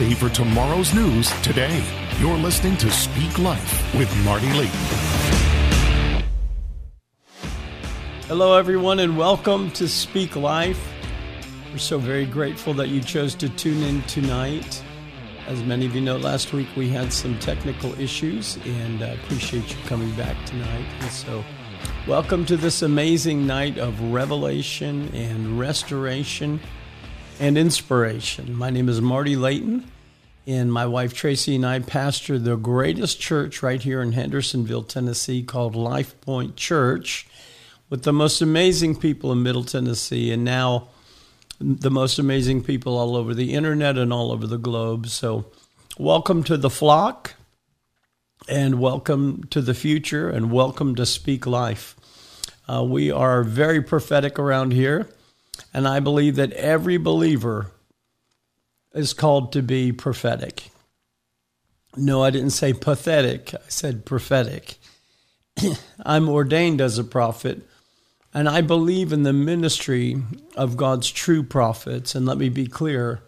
ready for tomorrow's news today. You're listening to Speak Life with Marty Layton. Hello, everyone, and welcome to Speak Life. We're so very grateful that you chose to tune in tonight. As many of you know, last week we had some technical issues, and I appreciate you coming back tonight. And so, welcome to this amazing night of revelation and restoration and inspiration. My name is Marty Layton, and my wife Tracy and I pastor the greatest church right here in Hendersonville, Tennessee, called Life Point Church, with the most amazing people in Middle Tennessee, and now the most amazing people all over the internet and all over the globe. So, welcome to the flock, and welcome to the future, and welcome to Speak Life. Uh, we are very prophetic around here, and I believe that every believer is called to be prophetic. No, I didn't say pathetic, I said prophetic. I'm ordained as a prophet and I believe in the ministry of God's true prophets. And let me be clear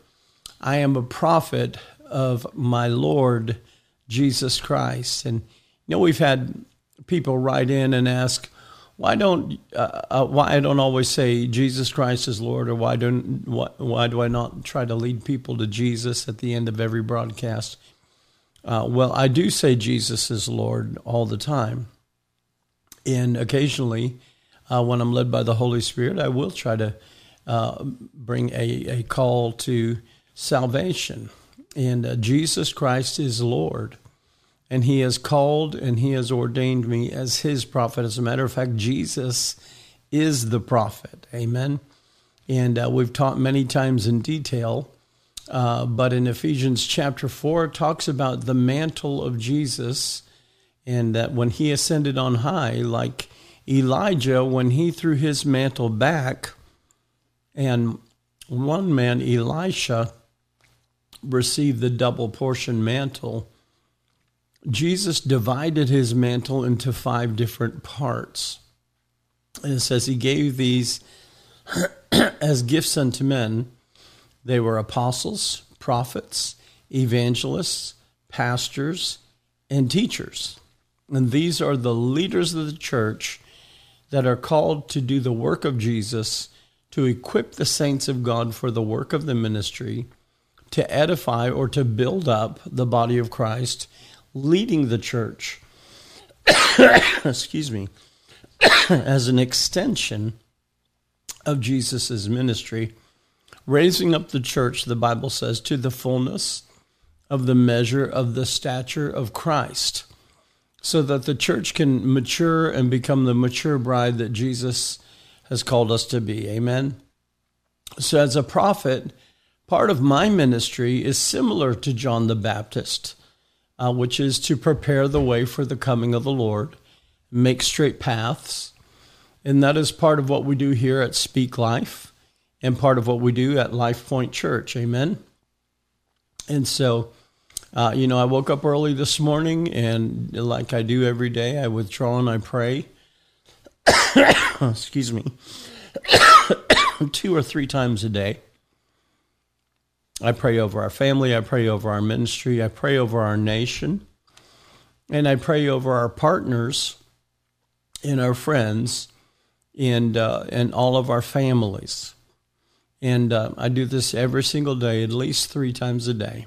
I am a prophet of my Lord Jesus Christ. And you know, we've had people write in and ask, why don't uh, uh, why I don't always say Jesus Christ is Lord, or why don't why, why do I not try to lead people to Jesus at the end of every broadcast? Uh, well, I do say Jesus is Lord all the time, and occasionally uh, when I'm led by the Holy Spirit, I will try to uh, bring a, a call to salvation. And uh, Jesus Christ is Lord. And He has called and He has ordained me as His prophet. As a matter of fact, Jesus is the prophet. Amen. And uh, we've taught many times in detail. Uh, but in Ephesians chapter 4, it talks about the mantle of Jesus and that when he ascended on high, like Elijah, when he threw his mantle back, and one man, Elisha, received the double portion mantle, Jesus divided his mantle into five different parts. And it says he gave these as gifts unto men. They were apostles, prophets, evangelists, pastors, and teachers. And these are the leaders of the church that are called to do the work of Jesus, to equip the saints of God for the work of the ministry, to edify or to build up the body of Christ, leading the church, excuse me, as an extension of Jesus' ministry, raising up the church, the Bible says, to the fullness of the measure of the stature of Christ so that the church can mature and become the mature bride that Jesus has called us to be. Amen. So, as a prophet, part of my ministry is similar to John the Baptist, uh, which is to prepare the way for the coming of the Lord, make straight paths. And that is part of what we do here at Speak Life and part of what we do at Life Point Church. Amen. And so, uh, you know, I woke up early this morning, and like I do every day, I withdraw and I pray. Excuse me. Two or three times a day. I pray over our family. I pray over our ministry. I pray over our nation. And I pray over our partners and our friends and, uh, and all of our families. And uh, I do this every single day, at least three times a day.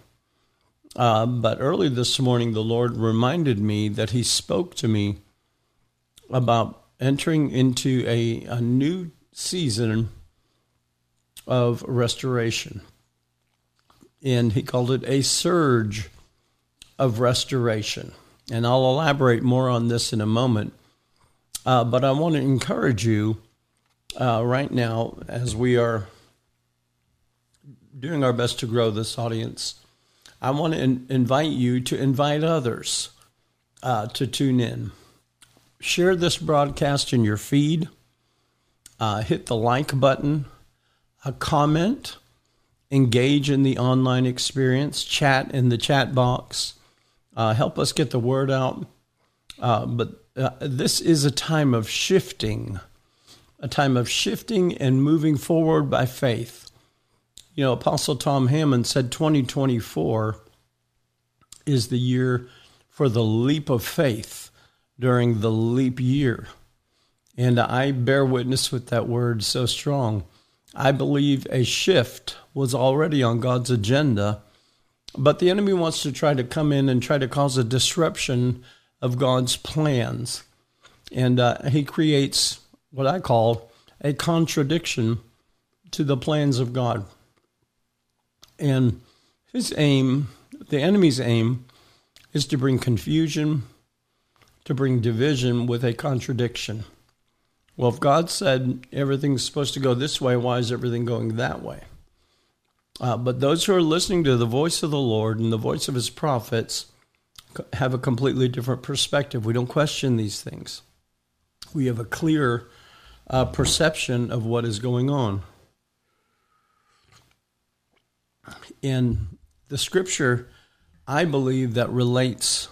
Uh, but early this morning, the Lord reminded me that He spoke to me about entering into a, a new season of restoration. And He called it a surge of restoration. And I'll elaborate more on this in a moment. Uh, but I want to encourage you uh, right now as we are doing our best to grow this audience I want to in- invite you to invite others uh, to tune in. Share this broadcast in your feed. Uh, hit the like button, a comment, engage in the online experience, chat in the chat box. Uh, help us get the word out. Uh, but uh, this is a time of shifting, a time of shifting and moving forward by faith. You know, Apostle Tom Hammond said 2024 is the year for the leap of faith during the leap year. And I bear witness with that word so strong. I believe a shift was already on God's agenda, but the enemy wants to try to come in and try to cause a disruption of God's plans. And uh, he creates what I call a contradiction to the plans of God. And his aim, the enemy's aim, is to bring confusion, to bring division with a contradiction. Well, if God said everything's supposed to go this way, why is everything going that way? Uh, but those who are listening to the voice of the Lord and the voice of his prophets have a completely different perspective. We don't question these things, we have a clear uh, perception of what is going on. In the scripture, I believe that relates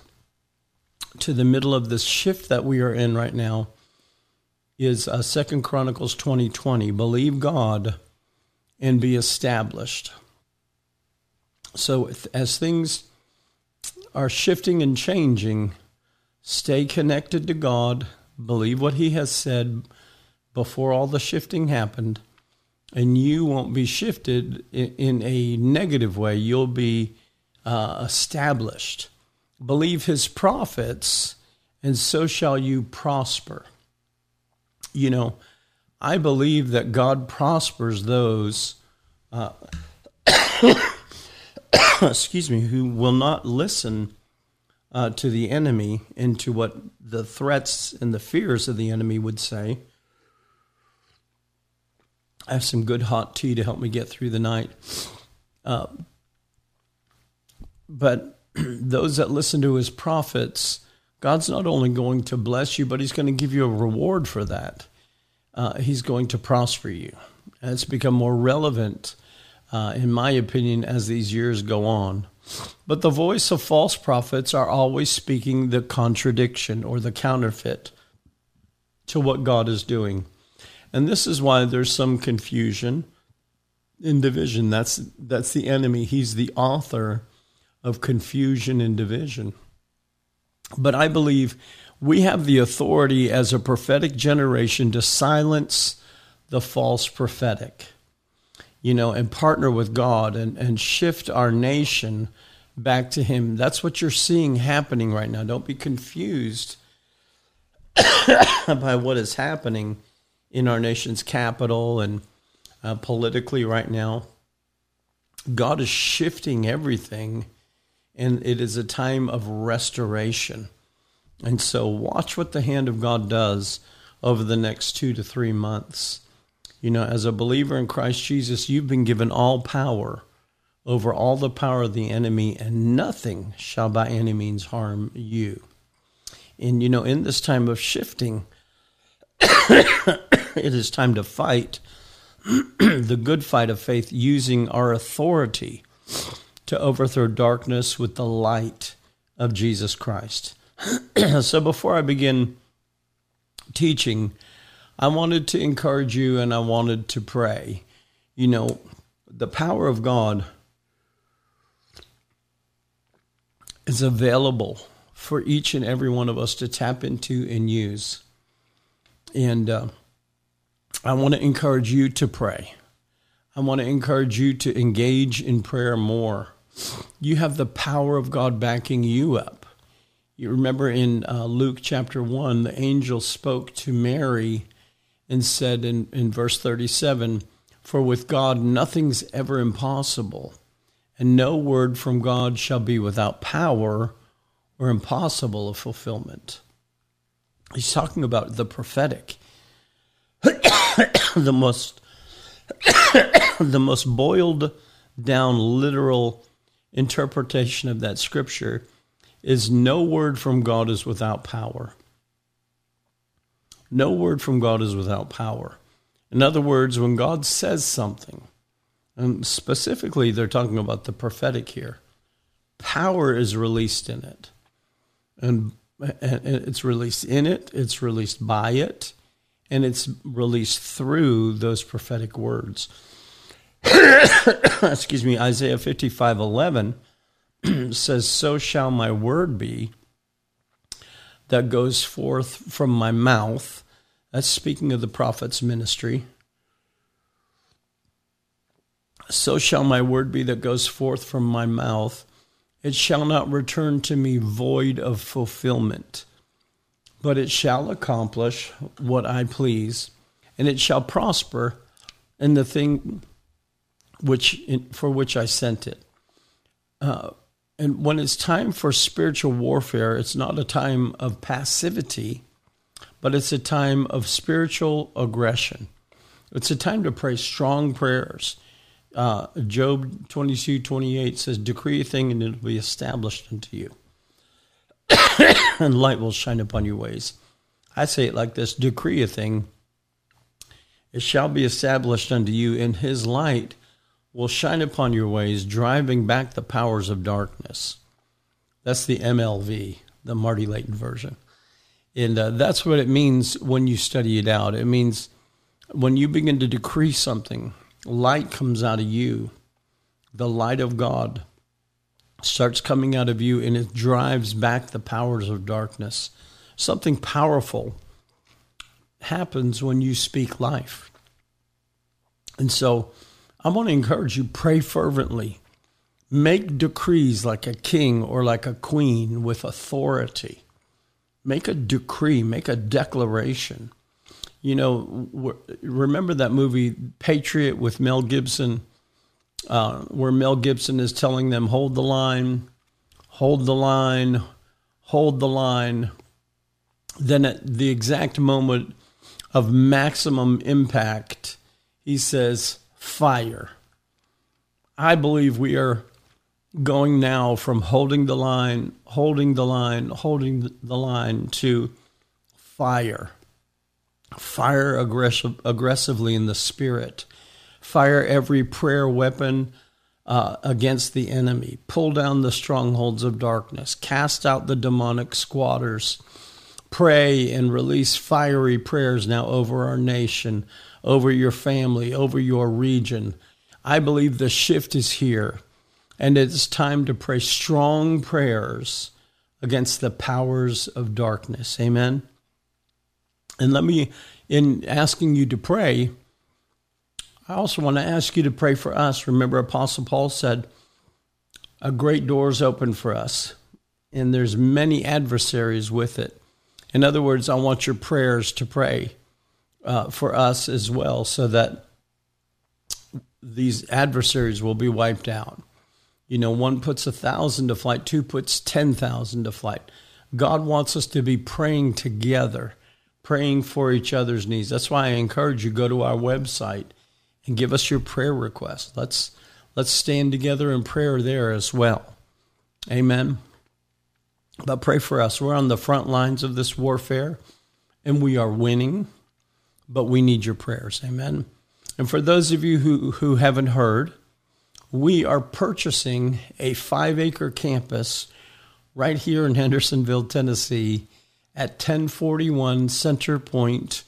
to the middle of this shift that we are in right now is uh, Second Chronicles twenty twenty. Believe God and be established. So as things are shifting and changing, stay connected to God. Believe what He has said before all the shifting happened, and you won't be shifted in, a negative way. You'll be uh, established. Believe his prophets, and so shall you prosper. You know, I believe that God prospers those, uh, excuse me, who will not listen uh, to the enemy and to what the threats and the fears of the enemy would say I have some good hot tea to help me get through the night. Uh, but those that listen to his prophets, God's not only going to bless you, but he's going to give you a reward for that. Uh, he's going to prosper you. And it's become more relevant, uh, in my opinion, as these years go on. But the voice of false prophets are always speaking the contradiction or the counterfeit to what God is doing. And this is why there's some confusion in division. That's that's the enemy. He's the author of confusion and division. But I believe we have the authority as a prophetic generation to silence the false prophetic, you know, and partner with God and, and shift our nation back to Him. That's what you're seeing happening right now. Don't be confused by what is happening in our nation's capital and uh, politically right now. God is shifting everything, and it is a time of restoration. And so, watch what the hand of God does over the next two to three months. You know, as a believer in Christ Jesus, you've been given all power over all the power of the enemy, and nothing shall by any means harm you. And, you know, in this time of shifting, it is time to fight the good fight of faith using our authority to overthrow darkness with the light of Jesus Christ. so before I begin teaching, I wanted to encourage you and I wanted to pray. You know, the power of God is available for each and every one of us to tap into and use. And uh, I want to encourage you to pray. I want to encourage you to engage in prayer more. You have the power of God backing you up. You remember in uh, Luke chapter 1, the angel spoke to Mary and said in, in verse 37 For with God nothing's ever impossible, and no word from God shall be without power or impossible of fulfillment. He's talking about the prophetic. the most the most boiled down literal interpretation of that scripture is no word from God is without power. No word from God is without power. In other words, when God says something, and specifically they're talking about the prophetic here, power is released in it. And, it's released in it, it's released by it, and it's released through those prophetic words. excuse me, Isaiah 55 11 says, So shall my word be that goes forth from my mouth. That's speaking of the prophet's ministry. So shall my word be that goes forth from my mouth. It shall not return to me void of fulfillment, but it shall accomplish what I please, and it shall prosper in the thing which for which I sent it. Uh, and when it's time for spiritual warfare, it's not a time of passivity, but it's a time of spiritual aggression. It's a time to pray strong prayers. Uh, Job 22 28 says, Decree a thing and it will be established unto you, and light will shine upon your ways. I say it like this Decree a thing, it shall be established unto you, and his light will shine upon your ways, driving back the powers of darkness. That's the MLV, the Marty Layton version. And uh, that's what it means when you study it out. It means when you begin to decree something, light comes out of you. The light of God starts coming out of you and it drives back the powers of darkness. Something powerful happens when you speak life. And so, I want to encourage you pray fervently. Make decrees like a king or like a queen with authority. Make a decree, make a declaration. You know, remember that movie Patriot with Mel Gibson, uh, where Mel Gibson is telling them, hold the line, hold the line, hold the line. Then at the exact moment of maximum impact, he says, fire. I believe we are going now from holding the line, holding the line, holding the line to fire. Fire aggressive, aggressively in the spirit. Fire every prayer weapon uh, against the enemy. Pull down the strongholds of darkness. Cast out the demonic squatters. Pray and release fiery prayers now over our nation, over your family, over your region. I believe the shift is here, and it's time to pray strong prayers against the powers of darkness. Amen. And let me, in asking you to pray, I also want to ask you to pray for us. Remember, Apostle Paul said, "A great door is open for us, and there's many adversaries with it." In other words, I want your prayers to pray uh, for us as well so that these adversaries will be wiped out. You know, one puts a thousand to flight, two puts 10,000 to flight. God wants us to be praying together, praying for each other's needs. That's why I encourage you go to our website and give us your prayer request. Let's let's stand together in prayer there as well. Amen. But pray for us. We're on the front lines of this warfare and we are winning but we need your prayers. Amen. And for those of you who, who haven't heard, we are purchasing a five acre campus right here in Hendersonville, Tennessee at 1041 Center Point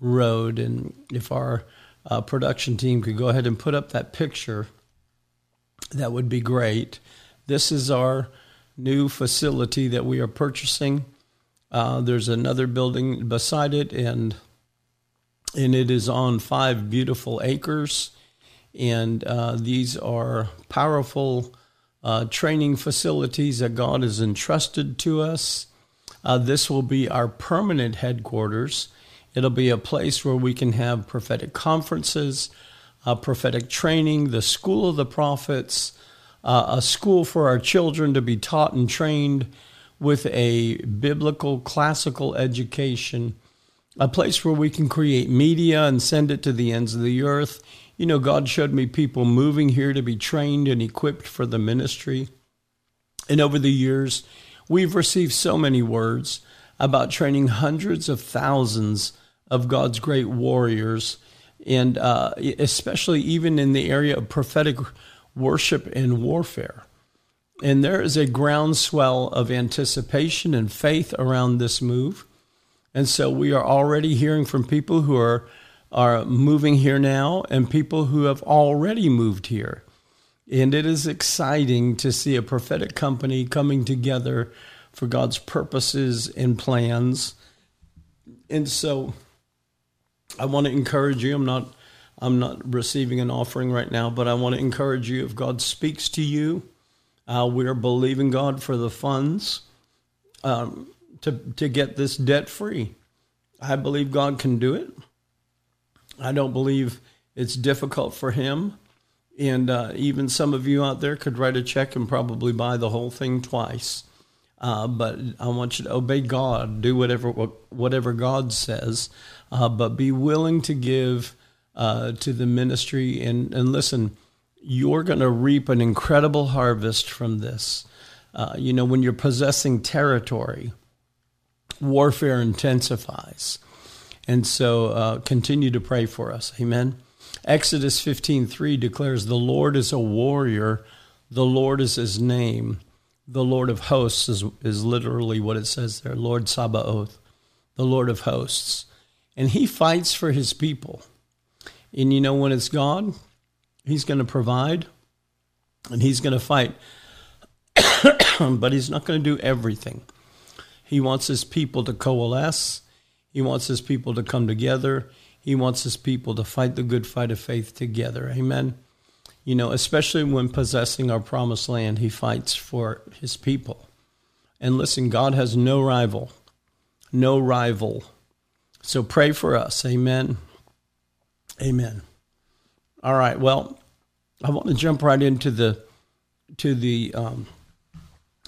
Road. And if our uh, production team could go ahead and put up that picture, that would be great. This is our new facility that we are purchasing. Uh, there's another building beside it, and and it is on five beautiful acres. And uh, these are powerful uh, training facilities that God has entrusted to us. Uh, this will be our permanent headquarters. It'll be a place where we can have prophetic conferences, uh, prophetic training, the school of the prophets, uh, a school for our children to be taught and trained with a biblical classical education a place where we can create media and send it to the ends of the earth. You know, God showed me people moving here to be trained and equipped for the ministry. And over the years, we've received so many words about training hundreds of thousands of God's great warriors, and uh, especially even in the area of prophetic worship and warfare. And there is a groundswell of anticipation and faith around this move. And so we are already hearing from people who are are moving here now and people who have already moved here. And it is exciting to see a prophetic company coming together for God's purposes and plans. And so I want to encourage you. I'm not I'm not receiving an offering right now, but I want to encourage you if God speaks to you, uh, we are believing God for the funds um, to to get this debt free. I believe God can do it. I don't believe it's difficult for Him. And uh, even some of you out there could write a check and probably buy the whole thing twice. Uh, but I want you to obey God, do whatever whatever God says, uh, but be willing to give uh, to the ministry. And, and listen, you're going to reap an incredible harvest from this. Uh, you know, when you're possessing territory, warfare intensifies. And so uh, continue to pray for us. Amen. Exodus 15:3 declares the Lord is a warrior, the Lord is his name. The Lord of hosts is, is literally what it says there, Lord Sabaoth, the Lord of hosts. And he fights for his people. And you know when it's God, he's going to provide and he's going to fight. but he's not going to do everything. He wants his people to coalesce he wants his people to come together. He wants his people to fight the good fight of faith together. Amen. You know, especially when possessing our promised land, he fights for his people. And listen, God has no rival, no rival. So pray for us. Amen. Amen. All right. Well, I want to jump right into the to the um,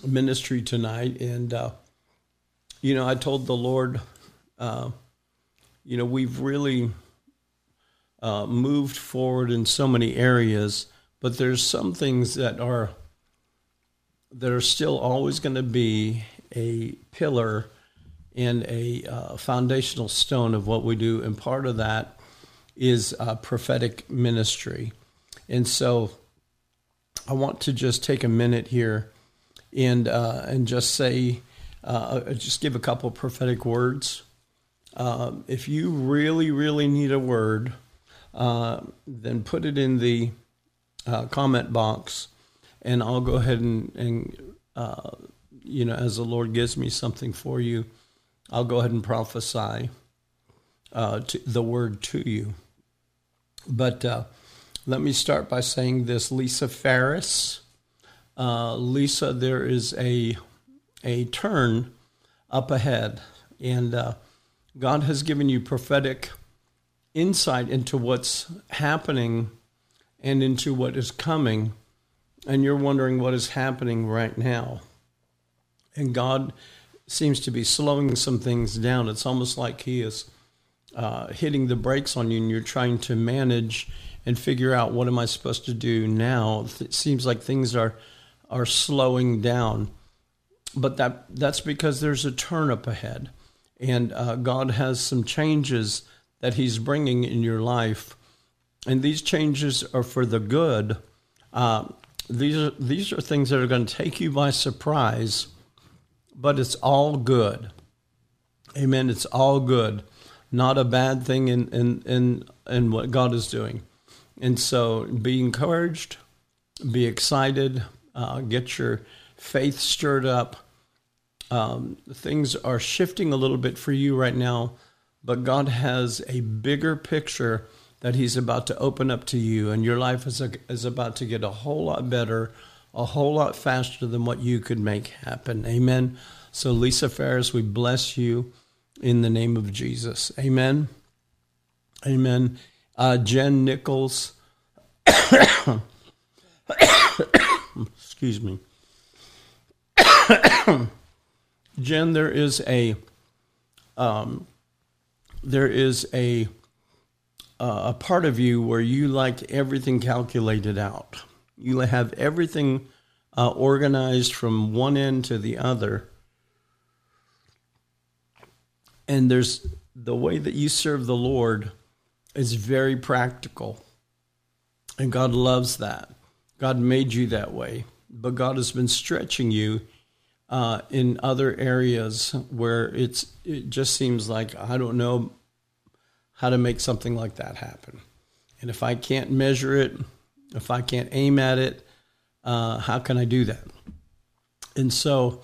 ministry tonight, and uh, you know, I told the Lord uh, you know, we've really uh, moved forward in so many areas, but there's some things that are that are still always going to be a pillar and a uh, foundational stone of what we do, and part of that is prophetic ministry. And so, I want to just take a minute here and uh, and just say, uh, just give a couple prophetic words um, if you really, really need a word, uh, then put it in the uh, comment box, and I'll go ahead and, and uh, you know, as the Lord gives me something for you, I'll go ahead and prophesy uh, the word to you. But uh, let me start by saying this Lisa Ferris. Uh, Lisa, there is a, a turn up ahead. And God has given you prophetic insight into what's happening and into what is coming, and you're wondering what is happening right now. And God seems to be slowing some things down. It's almost like He is uh, hitting the brakes on you, and you're trying to manage and figure out what am I supposed to do now. It seems like things are are slowing down, but that that's because there's a turn up ahead and uh, God has some changes that He's bringing in your life, and these changes are for the good. Uh, these are these are things that are going to take you by surprise, but it's all good. Amen. It's all good, not a bad thing in in in, in what God is doing. And so, be encouraged, be excited, uh, get your faith stirred up um, things are shifting a little bit for you right now, but God has a bigger picture that He's about to open up to you, and your life is, a, is about to get a whole lot better, a whole lot faster than what you could make happen. Amen. So, Lisa Ferris, we bless you in the name of Jesus. Amen. Amen. Uh, Jen Nichols. Excuse me. Jen, there is a um, there is a uh, a part of you where you like everything calculated out. You have everything uh, organized from one end to the other, and there's the way that you serve the Lord is very practical, and God loves that. God made you that way, but God has been stretching you uh, in other areas where it's it just seems like I don't know how to make something like that happen. And if I can't measure it, if I can't aim at it, uh, how can I do that? And so,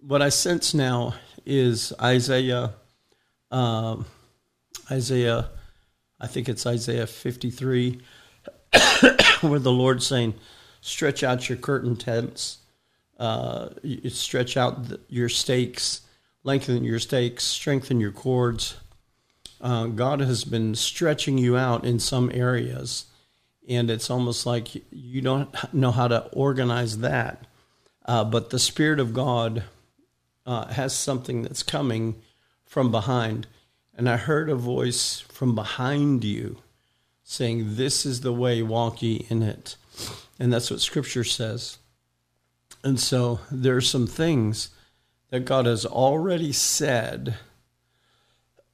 what I sense now is Isaiah, uh, Isaiah, I think it's Isaiah 53, where the Lord's saying, stretch out your curtain tents, uh, stretch out the, your stakes, lengthen your stakes, strengthen your cords. Uh, God has been stretching you out in some areas, and it's almost like you don't know how to organize that. Uh, but the Spirit of God uh, has something that's coming from behind. And I heard a voice from behind you saying, This is the way, walk ye in it. And that's what Scripture says. And so there are some things that God has already said,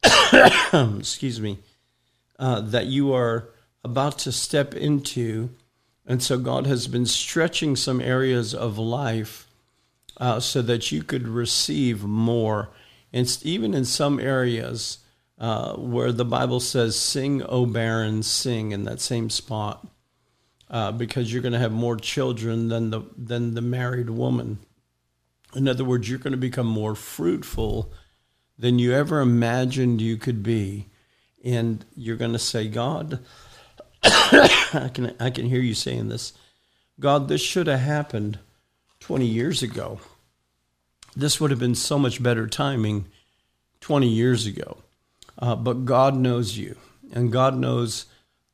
excuse me, uh, that you are about to step into. And so God has been stretching some areas of life uh, so that you could receive more. And even in some areas uh, where the Bible says, Sing, O barren, sing, in that same spot, uh, because you're going to have more children than the, than the married woman. In other words, you're going to become more fruitful than you ever imagined you could be. And you're going to say, God, I can, I can hear you saying this. God, this should have happened 20 years ago. This would have been so much better timing 20 years ago. Uh, but God knows you, and God knows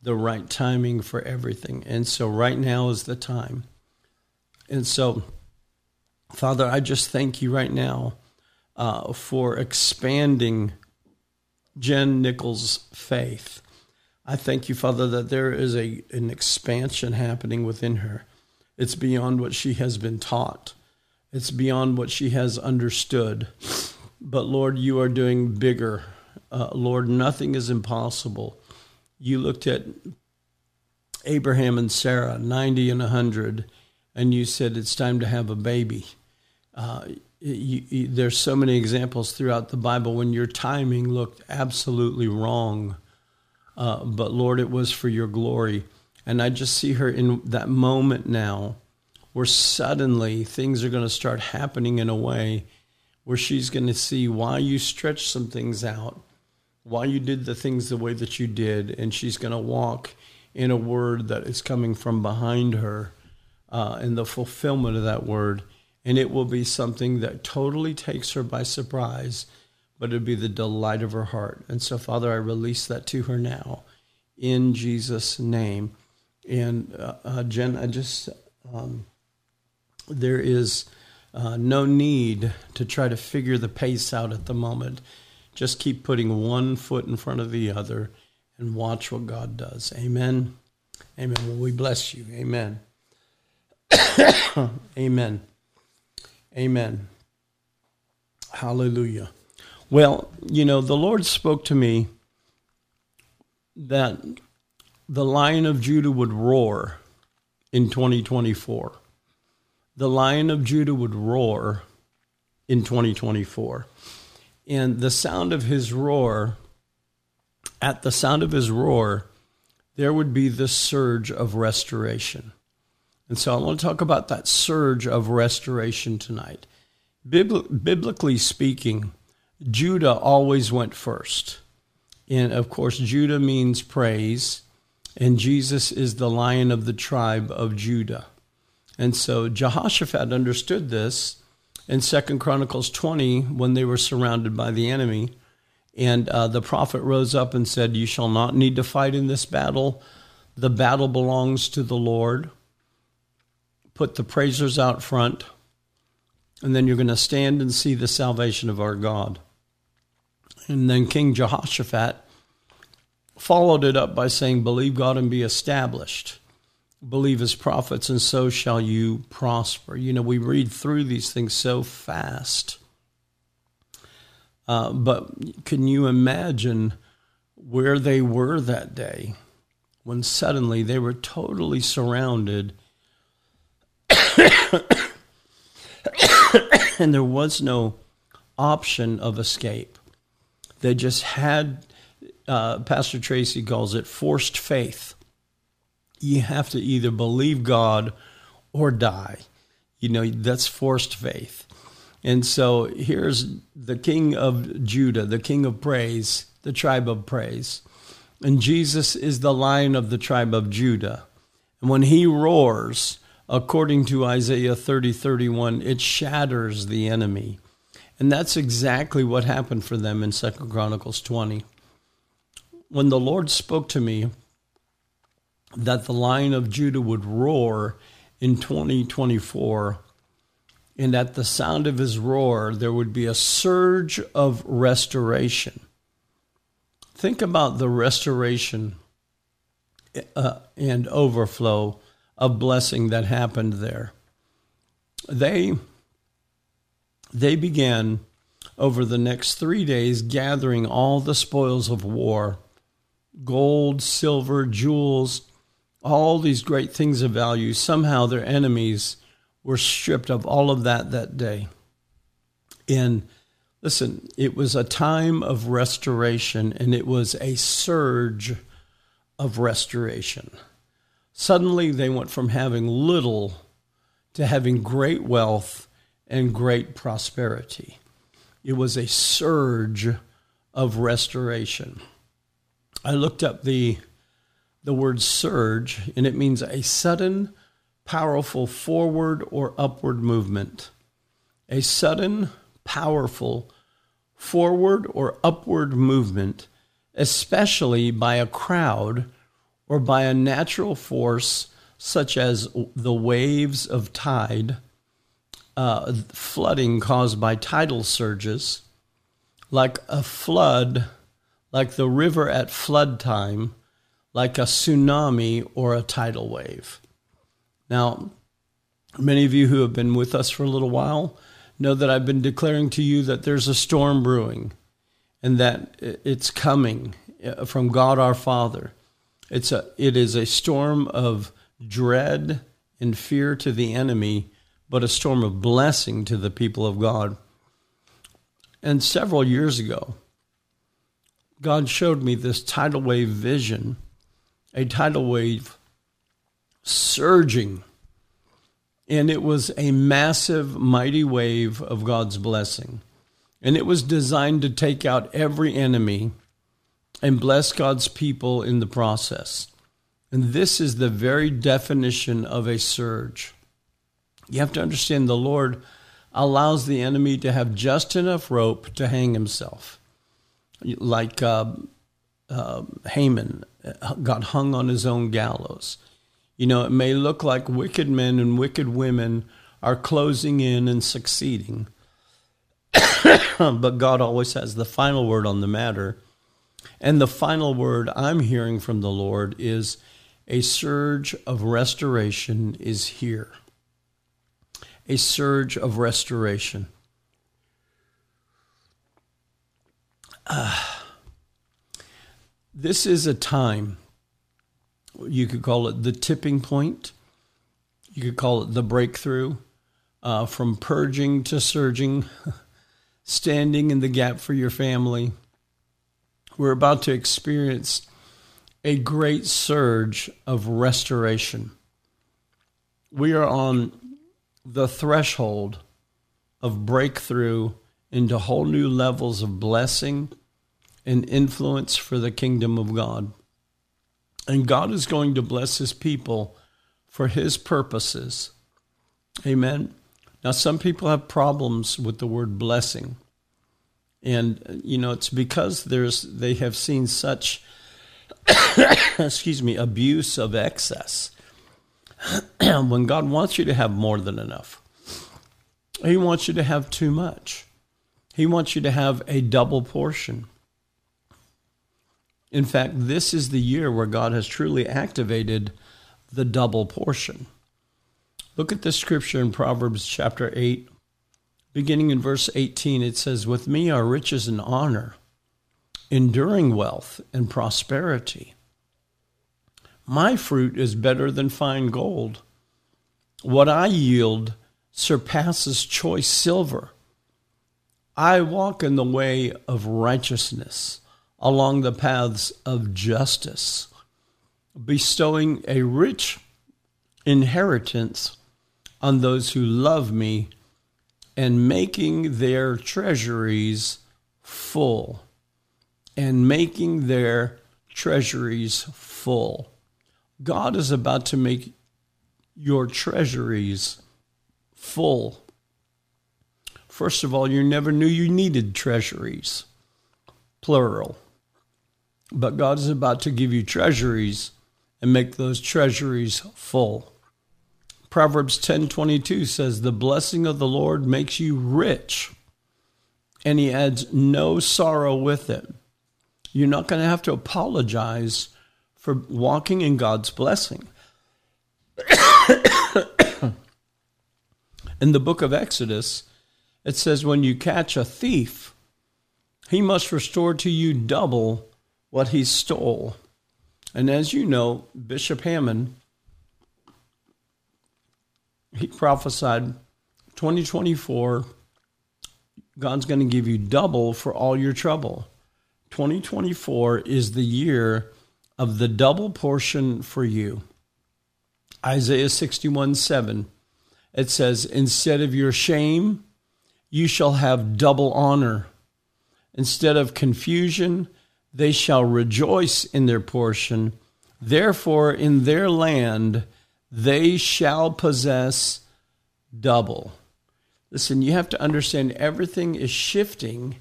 the right timing for everything. And so, right now is the time. And so, Father, I just thank you right now uh, for expanding Jen Nichols' faith. I thank you, Father, that there is a, an expansion happening within her. It's beyond what she has been taught, it's beyond what she has understood. But Lord, you are doing bigger. Uh, Lord, nothing is impossible. You looked at Abraham and Sarah, 90 and 100, and you said it's time to have a baby. Uh, you, you, there's so many examples throughout the Bible when your timing looked absolutely wrong. Uh, but Lord, it was for your glory. And I just see her in that moment now where suddenly things are going to start happening in a way where she's going to see why you stretched some things out, why you did the things the way that you did, and she's going to walk in a word that is coming from behind her uh, in the fulfillment of that word. And it will be something that totally takes her by surprise but it'd be the delight of her heart. And so, Father, I release that to her now in Jesus' name. And uh, uh, Jen, I just, um, there is uh, no need to try to figure the pace out at the moment. Just keep putting one foot in front of the other and watch what God does. Amen. Amen. Well, we bless you. Amen. Amen. Amen. Hallelujah. Well, you know, the Lord spoke to me that the Lion of Judah would roar in 2024. The Lion of Judah would roar in 2024. And the sound of his roar, at the sound of his roar, there would be the surge of restoration. And so I want to talk about that surge of restoration tonight. biblically speaking, Judah always went first. And of course, Judah means praise, and Jesus is the lion of the tribe of Judah. And so Jehoshaphat understood this in Second Chronicles 20 when they were surrounded by the enemy. And uh, the prophet rose up and said, You shall not need to fight in this battle. The battle belongs to the Lord. Put the praisers out front, and then you're going to stand and see the salvation of our God. And then King Jehoshaphat followed it up by saying, Believe God and be established. Believe his prophets, and so shall you prosper. You know, we read through these things so fast. Uh, but can you imagine where they were that day when suddenly they were totally surrounded and there was no option of escape? They just had uh, Pastor Tracy calls it forced faith. You have to either believe God or die. You know, that's forced faith. And so here's the king of Judah, the king of praise, the tribe of praise. And Jesus is the lion of the tribe of Judah. And when he roars, according to Isaiah 30 31, it shatters the enemy. And that's exactly what happened for them in Second Chronicles 20. When the Lord spoke to me that the lion of Judah would roar in 2024, and at the sound of his roar, there would be a surge of restoration. Think about the restoration uh, and overflow of blessing that happened there. They, they began over the next three days gathering all the spoils of war gold, silver, jewels, all these great things of value. Somehow their enemies were stripped of all of that that day. And listen, it was a time of restoration and it was a surge of restoration. Suddenly they went from having little to having great wealth and great prosperity. It was a surge of restoration. I looked up the the word surge and it means a sudden powerful forward or upward movement. A sudden, powerful forward or upward movement, especially by a crowd or by a natural force such as the waves of tide, uh, flooding caused by tidal surges, like a flood, like the river at flood time, like a tsunami or a tidal wave. Now, many of you who have been with us for a little while know that I've been declaring to you that there's a storm brewing and that it's coming uh, from God our Father. It's a, it is a storm of dread and fear to the enemy, but a storm of blessing to the people of God. And several years ago, God showed me this tidal wave vision, a tidal wave surging. And it was a massive, mighty wave of God's blessing. And it was designed to take out every enemy and bless God's people in the process. And this is the very definition of a surge. You have to understand the Lord allows the enemy to have just enough rope to hang himself. Like uh, uh, Haman got hung on his own gallows. You know, it may look like wicked men and wicked women are closing in and succeeding, but God always has the final word on the matter. And the final word I'm hearing from the Lord is a surge of restoration is here. A surge of restoration. Uh, this is a time you could call it the tipping point. You could call it the breakthrough uh, from purging to surging, standing in the gap for your family. We're about to experience a great surge of restoration. We are on the threshold of breakthrough into whole new levels of blessing and influence for the kingdom of God. And God is going to bless his people for his purposes. Amen. Now, some people have problems with the word blessing. And, you know, it's because there's, they have seen such, excuse me, abuse of excess. when God wants you to have more than enough, He wants you to have too much. He wants you to have a double portion. In fact, this is the year where God has truly activated the double portion. Look at the scripture in Proverbs chapter 8, beginning in verse 18. It says, With me are riches and honor, enduring wealth and prosperity. My fruit is better than fine gold. What I yield surpasses choice silver. I walk in the way of righteousness along the paths of justice, bestowing a rich inheritance on those who love me and making their treasuries full. And making their treasuries full. God is about to make your treasuries full. First of all, you never knew you needed treasuries, plural. But God is about to give you treasuries and make those treasuries full. Proverbs 10:22 says the blessing of the Lord makes you rich and he adds no sorrow with it. You're not going to have to apologize for walking in God's blessing. in the book of Exodus, it says when you catch a thief, he must restore to you double what he stole. And as you know, Bishop Hamon, he prophesied 2024 God's going to give you double for all your trouble. 2024 is the year of the double portion for you. Isaiah 61 7, it says, Instead of your shame, you shall have double honor. Instead of confusion, they shall rejoice in their portion. Therefore, in their land, they shall possess double. Listen, you have to understand everything is shifting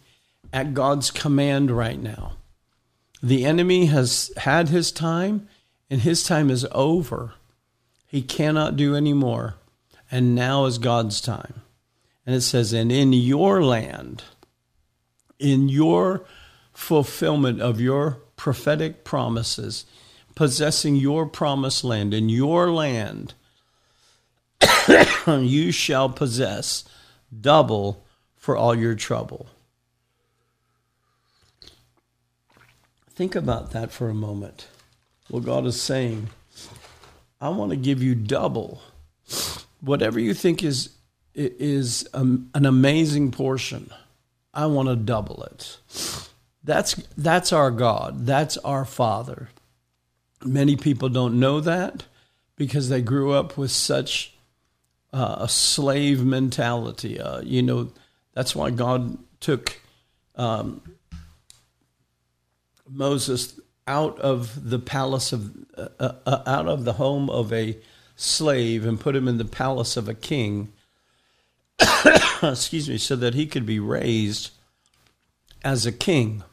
at God's command right now. The enemy has had his time, and his time is over. He cannot do any more. And now is God's time. And it says, and in your land, in your fulfillment of your prophetic promises, possessing your promised land. In your land, you shall possess double for all your trouble. Think about that for a moment. What God is saying, I want to give you double. Whatever you think is is an amazing portion, I want to double it. That's that's our God. That's our Father. Many people don't know that because they grew up with such uh, a slave mentality. Uh, you know, that's why God took um, Moses out of the palace of uh, uh, uh, out of the home of a slave and put him in the palace of a king. excuse me, so that he could be raised as a king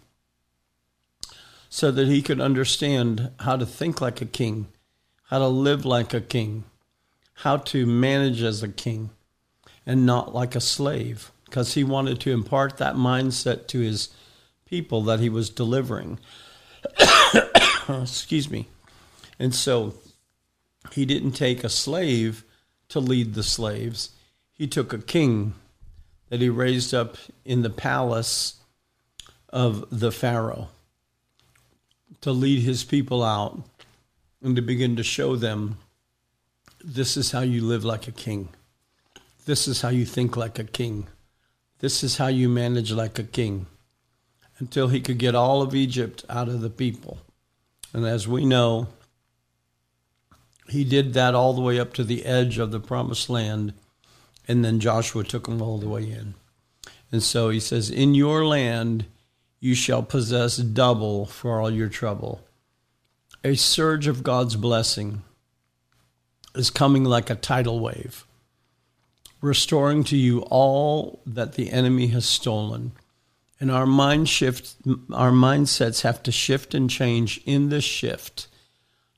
so that he could understand how to think like a king, how to live like a king, how to manage as a king, and not like a slave, because he wanted to impart that mindset to his people that he was delivering. Excuse me. And so he didn't take a slave to lead the slaves, he took a king that he raised up in the palace of the Pharaoh to lead his people out and to begin to show them this is how you live like a king. This is how you think like a king. This is how you manage like a king. Until he could get all of Egypt out of the people. And as we know, he did that all the way up to the edge of the promised land. And then Joshua took them all the way in. And so he says, In your land, you shall possess double for all your trouble. A surge of God's blessing is coming like a tidal wave, restoring to you all that the enemy has stolen. And our mind shift, our mindsets have to shift and change in this shift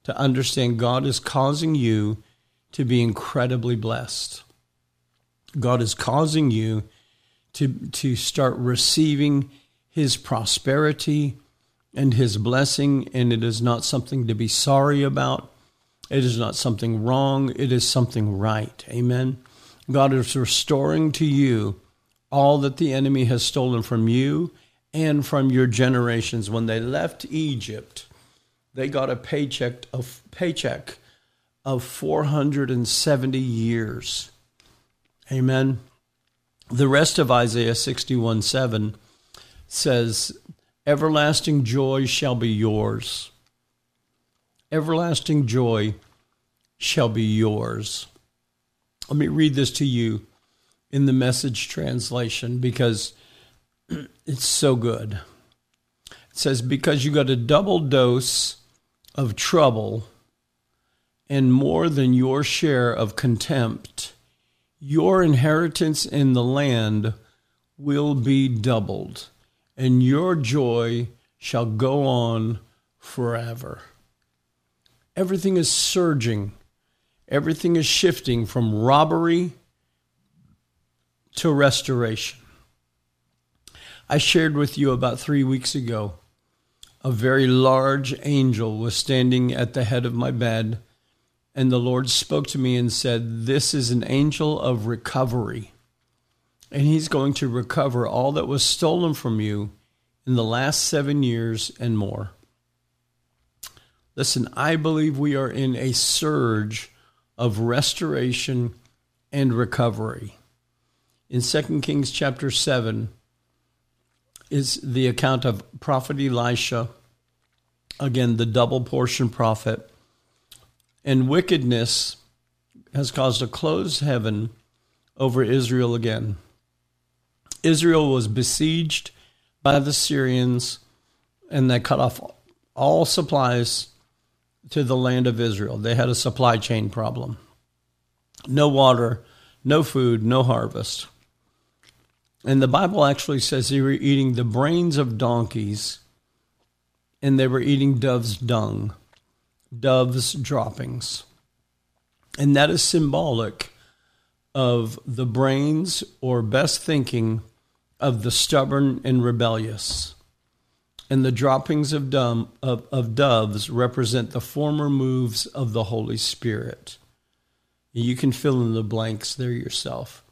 to understand God is causing you to be incredibly blessed. God is causing you to, to start receiving his prosperity and his blessing, and it is not something to be sorry about. It is not something wrong. It is something right. Amen. God is restoring to you all that the enemy has stolen from you and from your generations. When they left Egypt, they got a paycheck of paycheck of 470 years. Amen. The rest of Isaiah 61 7 says Everlasting joy shall be yours. Everlasting joy shall be yours. Let me read this to you in the message translation because it's so good. It says, Because you got a double dose of trouble and more than your share of contempt, your inheritance in the land will be doubled, and your joy shall go on forever. Everything is surging, everything is shifting from robbery to restoration. I shared with you about three weeks ago a very large angel was standing at the head of my bed, and the Lord spoke to me and said, This is an angel of recovery, and he's going to recover all that was stolen from you in the last seven years and more. Listen, I believe we are in a surge of restoration and recovery. In 2 Kings chapter 7, is the account of prophet Elisha, again, the double portion prophet. And wickedness has caused a closed heaven over Israel again. Israel was besieged by the Syrians, and they cut off all supplies to the land of Israel. They had a supply chain problem. No water, no food, no harvest. And the Bible actually says they were eating the brains of donkeys and they were eating dove's dung, dove's droppings. And that is symbolic of the brains or best thinking of the stubborn and rebellious. And the droppings of, dumb, of, of doves represent the former moves of the Holy Spirit. You can fill in the blanks there yourself.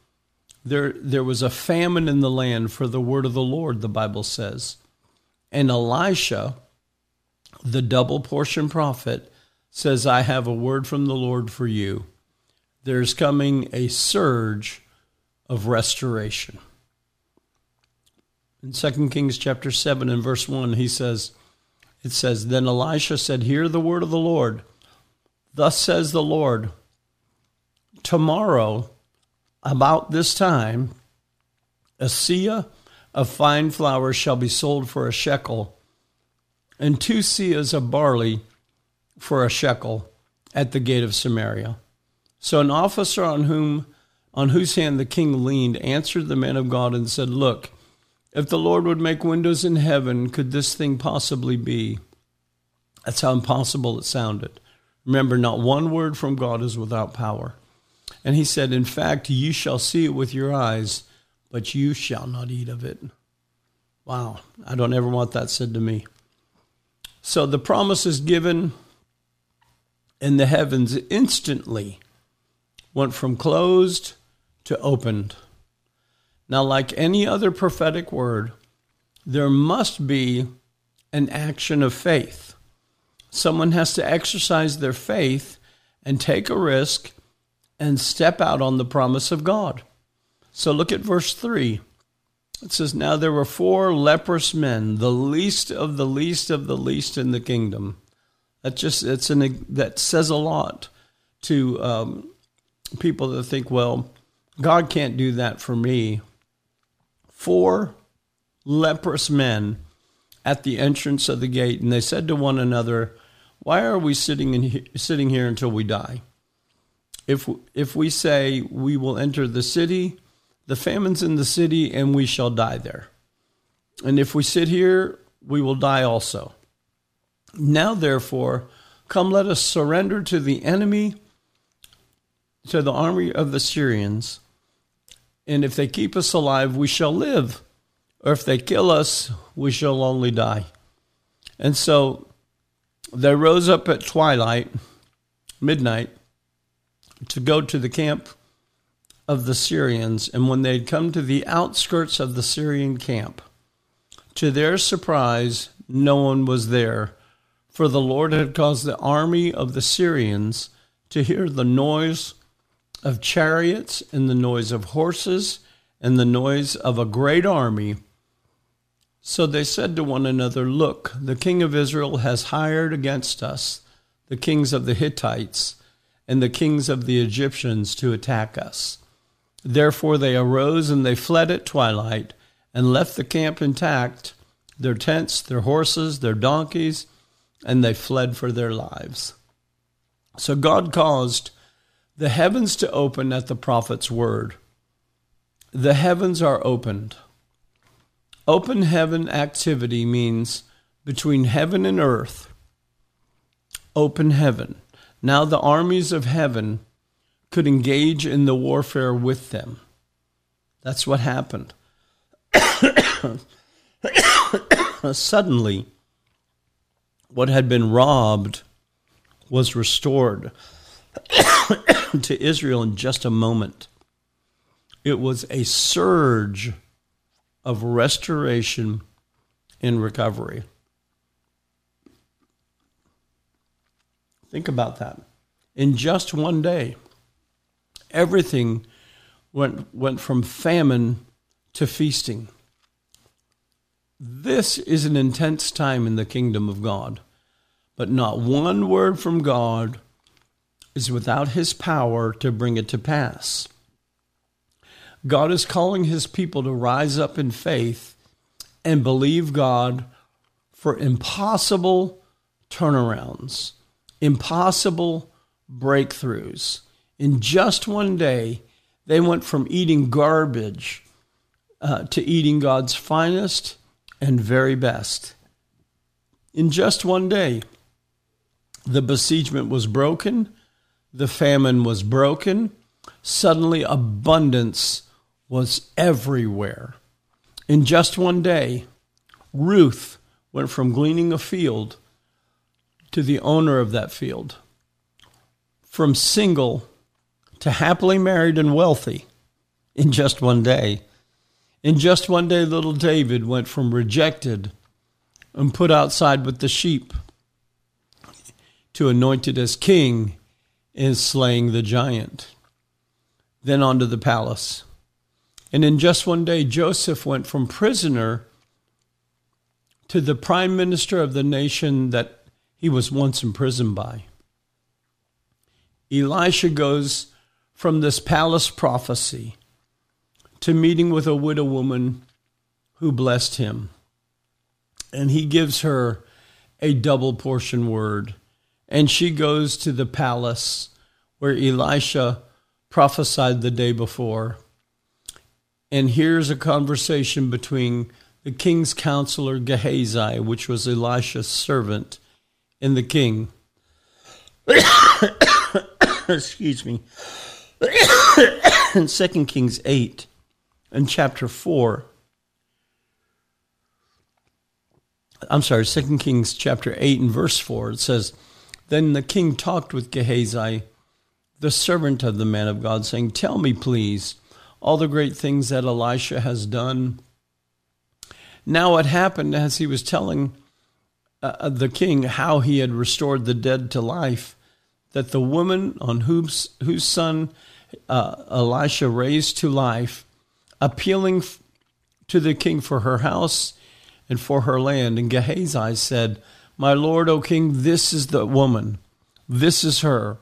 There, there was a famine in the land for the word of the Lord, the Bible says. And Elisha, the double portion prophet, says, I have a word from the Lord for you. There's coming a surge of restoration. In 2 Kings chapter 7 and verse 1, he says, it says, Then Elisha said, Hear the word of the Lord. Thus says the Lord, Tomorrow about this time, a seah of fine flour shall be sold for a shekel, and two seahs of barley for a shekel at the gate of Samaria. So an officer on whom on whose hand the king leaned answered the man of God and said, Look, if the Lord would make windows in heaven, could this thing possibly be? That's how impossible it sounded. Remember, not one word from God is without power. And he said, In fact, you shall see it with your eyes, but you shall not eat of it. Wow, I don't ever want that said to me. So the promise is given, and the heavens instantly went from closed to opened. Now, like any other prophetic word, there must be an action of faith. Someone has to exercise their faith and take a risk and step out on the promise of God. So look at verse 3. It says, Now there were four leprous men, the least of the least of the least in the kingdom. That just it's an that says a lot to um, people that think, well, God can't do that for me. Four leprous men at the entrance of the gate, and they said to one another, "Why are we sitting in, sitting here until we die?" If if we say we will enter the city, the famine's in the city, and we shall die there. And if we sit here, we will die also. Now, therefore, come, let us surrender to the enemy, to the army of the Syrians. And if they keep us alive, we shall live. Or if they kill us, we shall only die. And so they rose up at twilight, midnight, to go to the camp of the Syrians, and when they had come to the outskirts of the Syrian camp, to their surprise, no one was there, for the Lord had caused the army of the Syrians to hear the noise of chariots and the noise of horses and the noise of a great army. So they said to one another, Look, the king of Israel has hired against us the kings of the Hittites and the kings of the Egyptians to attack us. Therefore they arose and they fled at twilight and left the camp intact, their tents, their horses, their donkeys, and they fled for their lives. So God caused the heavens to open at the prophet's word. The heavens are opened. Open heaven activity means between heaven and earth. Open heaven. Now the armies of heaven could engage in the warfare with them. That's what happened. Suddenly, what had been robbed was restored to Israel in just a moment. It was a surge of restoration and recovery. Think about that. In just one day, everything went, went from famine to feasting. This is an intense time in the kingdom of God, but not one word from God is without his power to bring it to pass. God is calling his people to rise up in faith and believe God for impossible turnarounds, impossible breakthroughs. In just one day, they went from eating garbage uh, to eating God's finest and very best. In just one day, the besiegement was broken, the famine was broken, suddenly abundance was everywhere. In just one day, Ruth went from gleaning a field to the owner of that field, from single to happily married and wealthy in just one day. In just one day, little David went from rejected and put outside with the sheep to anointed as king in slaying the giant. Then on to the palace. And in just one day, Joseph went from prisoner to the prime minister of the nation that he was once imprisoned by. Elisha goes from this palace prophecy to meeting with a widow woman who blessed him. And he gives her a double portion word. And she goes to the palace where Elisha prophesied the day before. And here's a conversation between the king's counselor Gehazi, which was Elisha's servant, and the king. Excuse me. in 2 Kings 8 and chapter 4. I'm sorry, 2 Kings chapter 8 and verse 4. It says, Then the king talked with Gehazi, the servant of the man of God, saying, Tell me, please, all the great things that Elisha has done. Now it happened as he was telling uh, the king how he had restored the dead to life, that the woman on whose, whose son uh, Elisha raised to life, appealing to the king for her house and for her land. And Gehazi said, My lord, O king, this is the woman. This is her.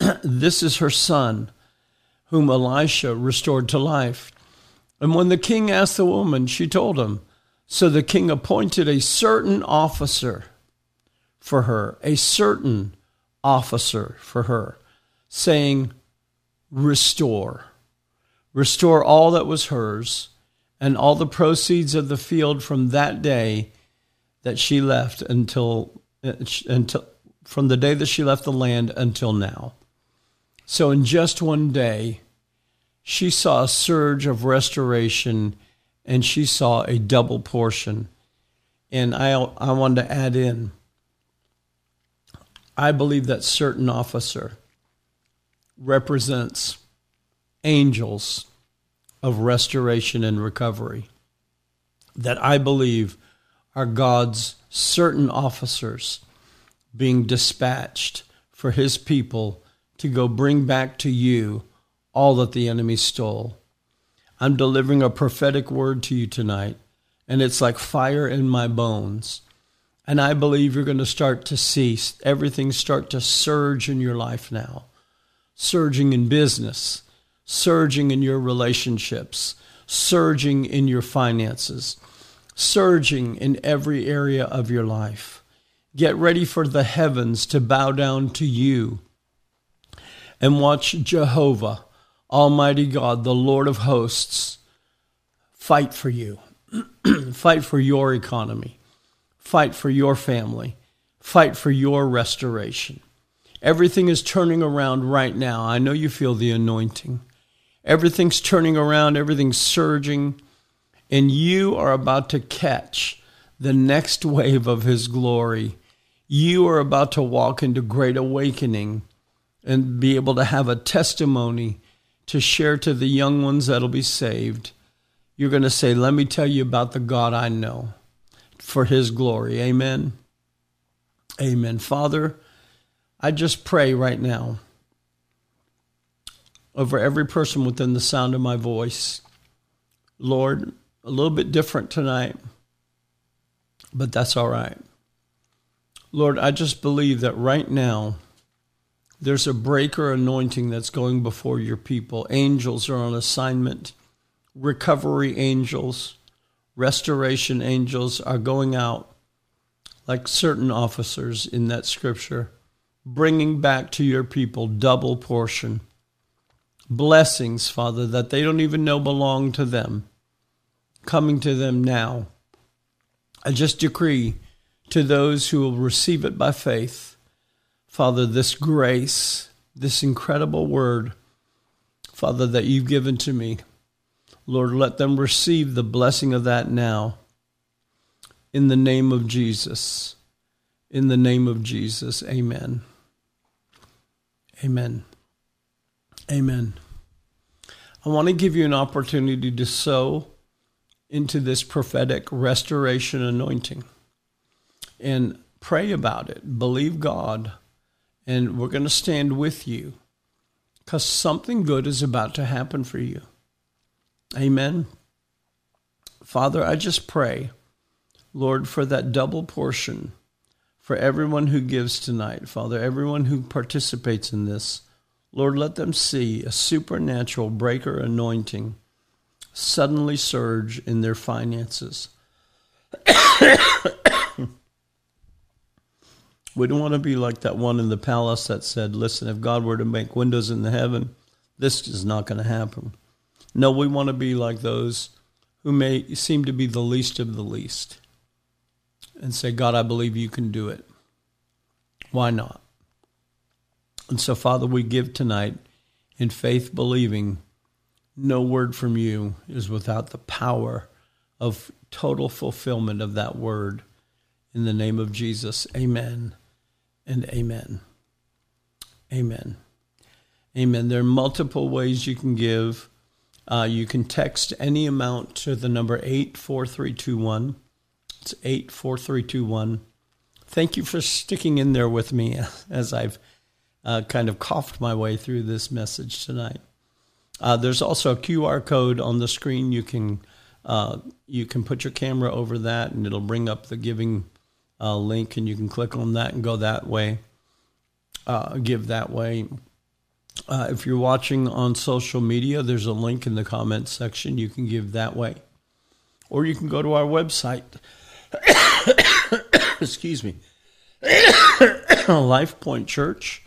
this is her son, whom Elisha restored to life. And when the king asked the woman, she told him. So the king appointed a certain officer for her, a certain officer for her, saying, Restore. Restore all that was hers, and all the proceeds of the field from that day that she left until, until from the day that she left the land until now. So, in just one day, she saw a surge of restoration and she saw a double portion. And I, I wanted to add in I believe that certain officer represents angels of restoration and recovery that I believe are God's certain officers being dispatched for his people to go bring back to you all that the enemy stole. I'm delivering a prophetic word to you tonight and it's like fire in my bones. And I believe you're going to start to see everything start to surge in your life now. Surging in business, surging in your relationships, surging in your finances, surging in every area of your life. Get ready for the heavens to bow down to you and watch Jehovah, Almighty God, the Lord of hosts, fight for you, fight for your economy, fight for your family, fight for your restoration. Everything is turning around right now. I know you feel the anointing. Everything's turning around, everything's surging, and you are about to catch the next wave of His glory. You are about to walk into great awakening and be able to have a testimony to share to the young ones that'll be saved. You're going to say, Let me tell you about the God I know for His glory. Amen. Amen. Father, I just pray right now over every person within the sound of my voice. Lord, a little bit different tonight, but that's all right. Lord, I just believe that right now there's a breaker anointing that's going before your people. Angels are on assignment, recovery angels, restoration angels are going out like certain officers in that scripture, bringing back to your people double portion blessings, Father, that they don't even know belong to them, coming to them now. I just decree to those who will receive it by faith, Father, this grace, this incredible word, Father, that you've given to me. Lord, let them receive the blessing of that now. In the name of Jesus. In the name of Jesus. Amen. Amen. Amen. I want to give you an opportunity to sow into this prophetic restoration anointing and pray about it. Believe God, and we're going to stand with you because something good is about to happen for you. Amen. Father, I just pray, Lord, for that double portion for everyone who gives tonight, Father, everyone who participates in this. Lord, let them see a supernatural breaker anointing suddenly surge in their finances. we don't want to be like that one in the palace that said, Listen, if God were to make windows in the heaven, this is not going to happen. No, we want to be like those who may seem to be the least of the least and say, God, I believe you can do it. Why not? And so, Father, we give tonight in faith, believing no word from you is without the power of total fulfillment of that word. In the name of Jesus, amen and amen. Amen. Amen. There are multiple ways you can give. Uh, you can text any amount to the number 84321. It's 84321. Thank you for sticking in there with me as I've uh, kind of coughed my way through this message tonight. Uh, there's also a QR code on the screen. You can uh, you can put your camera over that, and it'll bring up the giving uh, link, and you can click on that and go that way. Uh, give that way. Uh, if you're watching on social media, there's a link in the comments section. You can give that way, or you can go to our website. Excuse me. Life Point Church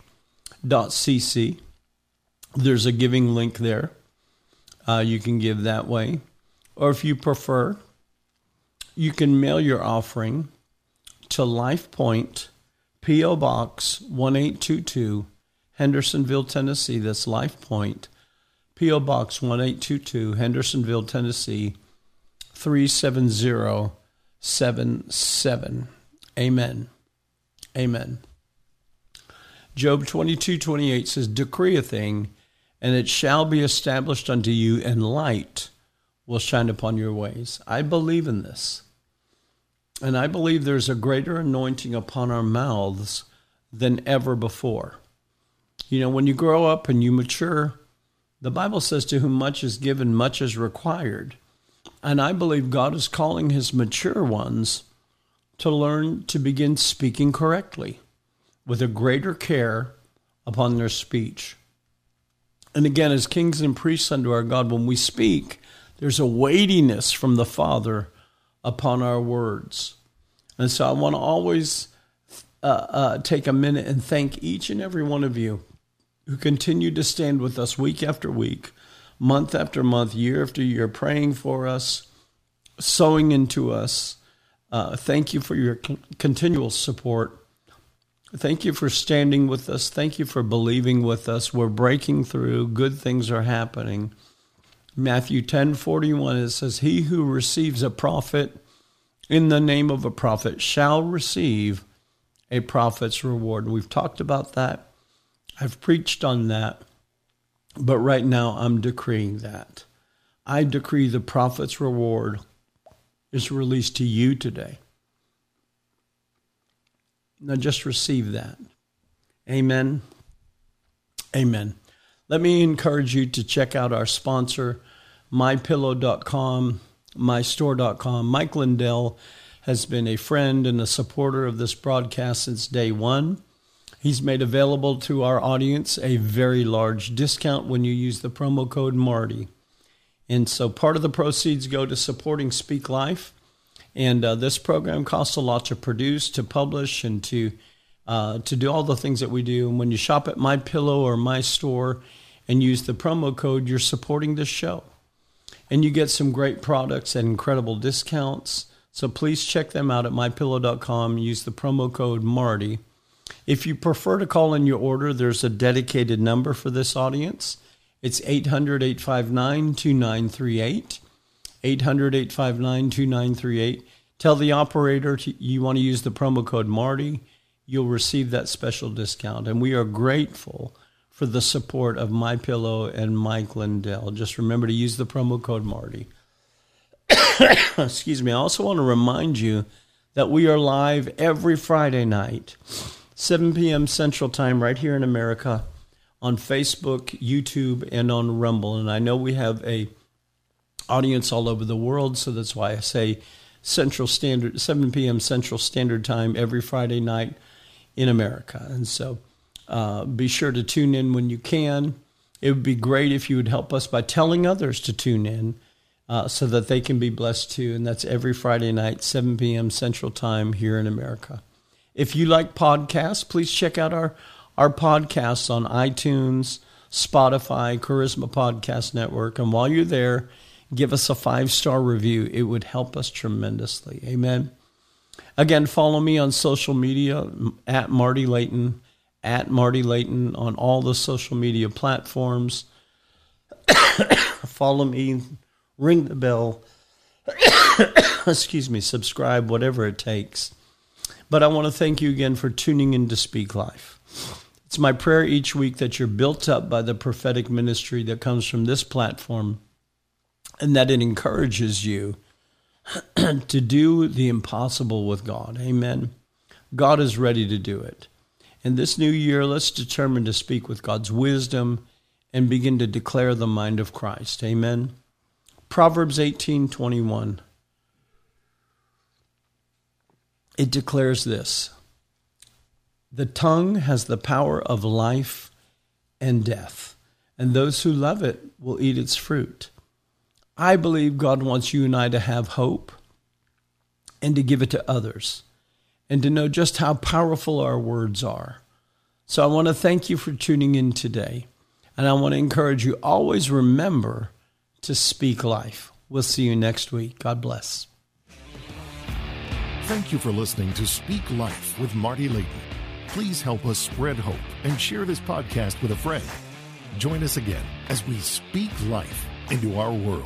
cc. There's a giving link there. Uh, you can give that way. Or if you prefer, you can mail your offering to Life Point, P.O. Box 1822, Hendersonville, Tennessee. That's Life Point, P.O. Box 1822, Hendersonville, Tennessee 37077. Amen. Amen. Job 22 28 says, Decree a thing, and it shall be established unto you, and light will shine upon your ways. I believe in this. And I believe there's a greater anointing upon our mouths than ever before. You know, when you grow up and you mature, the Bible says, To whom much is given, much is required. And I believe God is calling his mature ones to learn to begin speaking correctly with a greater care upon their speech. And again, as kings and priests unto our God, when we speak, there's a weightiness from the Father upon our words. And so I want to always uh, uh, take a minute and thank each and every one of you who continue to stand with us week after week, month after month, year after year, praying for us, sowing into us. Uh, thank you for your con- continual support. Thank you for standing with us. Thank you for believing with us. We're breaking through. Good things are happening. Matthew 10 41, it says, He who receives a prophet in the name of a prophet shall receive a prophet's reward. We've talked about that. I've preached on that. But right now, I'm decreeing that. I decree the prophet's reward is released to you today. Now just receive that. Amen. Amen. Let me encourage you to check out our sponsor, mypillow.com, mystore.com. Mike Lindell has been a friend and a supporter of this broadcast since day one. He's made available to our audience a very large discount when you use the promo code MARTY. And so part of the proceeds go to supporting Speak Life. And uh, this program costs a lot to produce, to publish, and to uh, to do all the things that we do. And when you shop at My Pillow or My Store and use the promo code, you're supporting this show, and you get some great products at incredible discounts. So please check them out at mypillow.com. Use the promo code Marty. If you prefer to call in your order, there's a dedicated number for this audience. It's 800 859 2938. 800 859 2938. Tell the operator to, you want to use the promo code Marty. You'll receive that special discount. And we are grateful for the support of My Pillow and Mike Lindell. Just remember to use the promo code Marty. Excuse me. I also want to remind you that we are live every Friday night, 7 p.m. Central Time, right here in America, on Facebook, YouTube, and on Rumble. And I know we have a audience all over the world. So that's why I say Central Standard, 7 p.m. Central Standard Time every Friday night in America. And so uh, be sure to tune in when you can. It would be great if you would help us by telling others to tune in uh, so that they can be blessed too. And that's every Friday night, 7 p.m. Central Time here in America. If you like podcasts, please check out our, our podcasts on iTunes, Spotify, Charisma Podcast Network. And while you're there, give us a five star review. It would help us tremendously. Amen. Again, follow me on social media at Marty Layton, at Marty Layton on all the social media platforms. follow me, ring the bell, excuse me, subscribe, whatever it takes. But I want to thank you again for tuning in to Speak Life. It's my prayer each week that you're built up by the prophetic ministry that comes from this platform and that it encourages you to do the impossible with God. Amen. God is ready to do it. In this new year, let's determine to speak with God's wisdom and begin to declare the mind of Christ. Amen. Proverbs 18:21 It declares this: The tongue has the power of life and death, and those who love it will eat its fruit. I believe God wants you and I to have hope and to give it to others and to know just how powerful our words are. So I want to thank you for tuning in today. And I want to encourage you always remember to speak life. We'll see you next week. God bless. Thank you for listening to Speak Life with Marty Layton. Please help us spread hope and share this podcast with a friend. Join us again as we speak life into our world.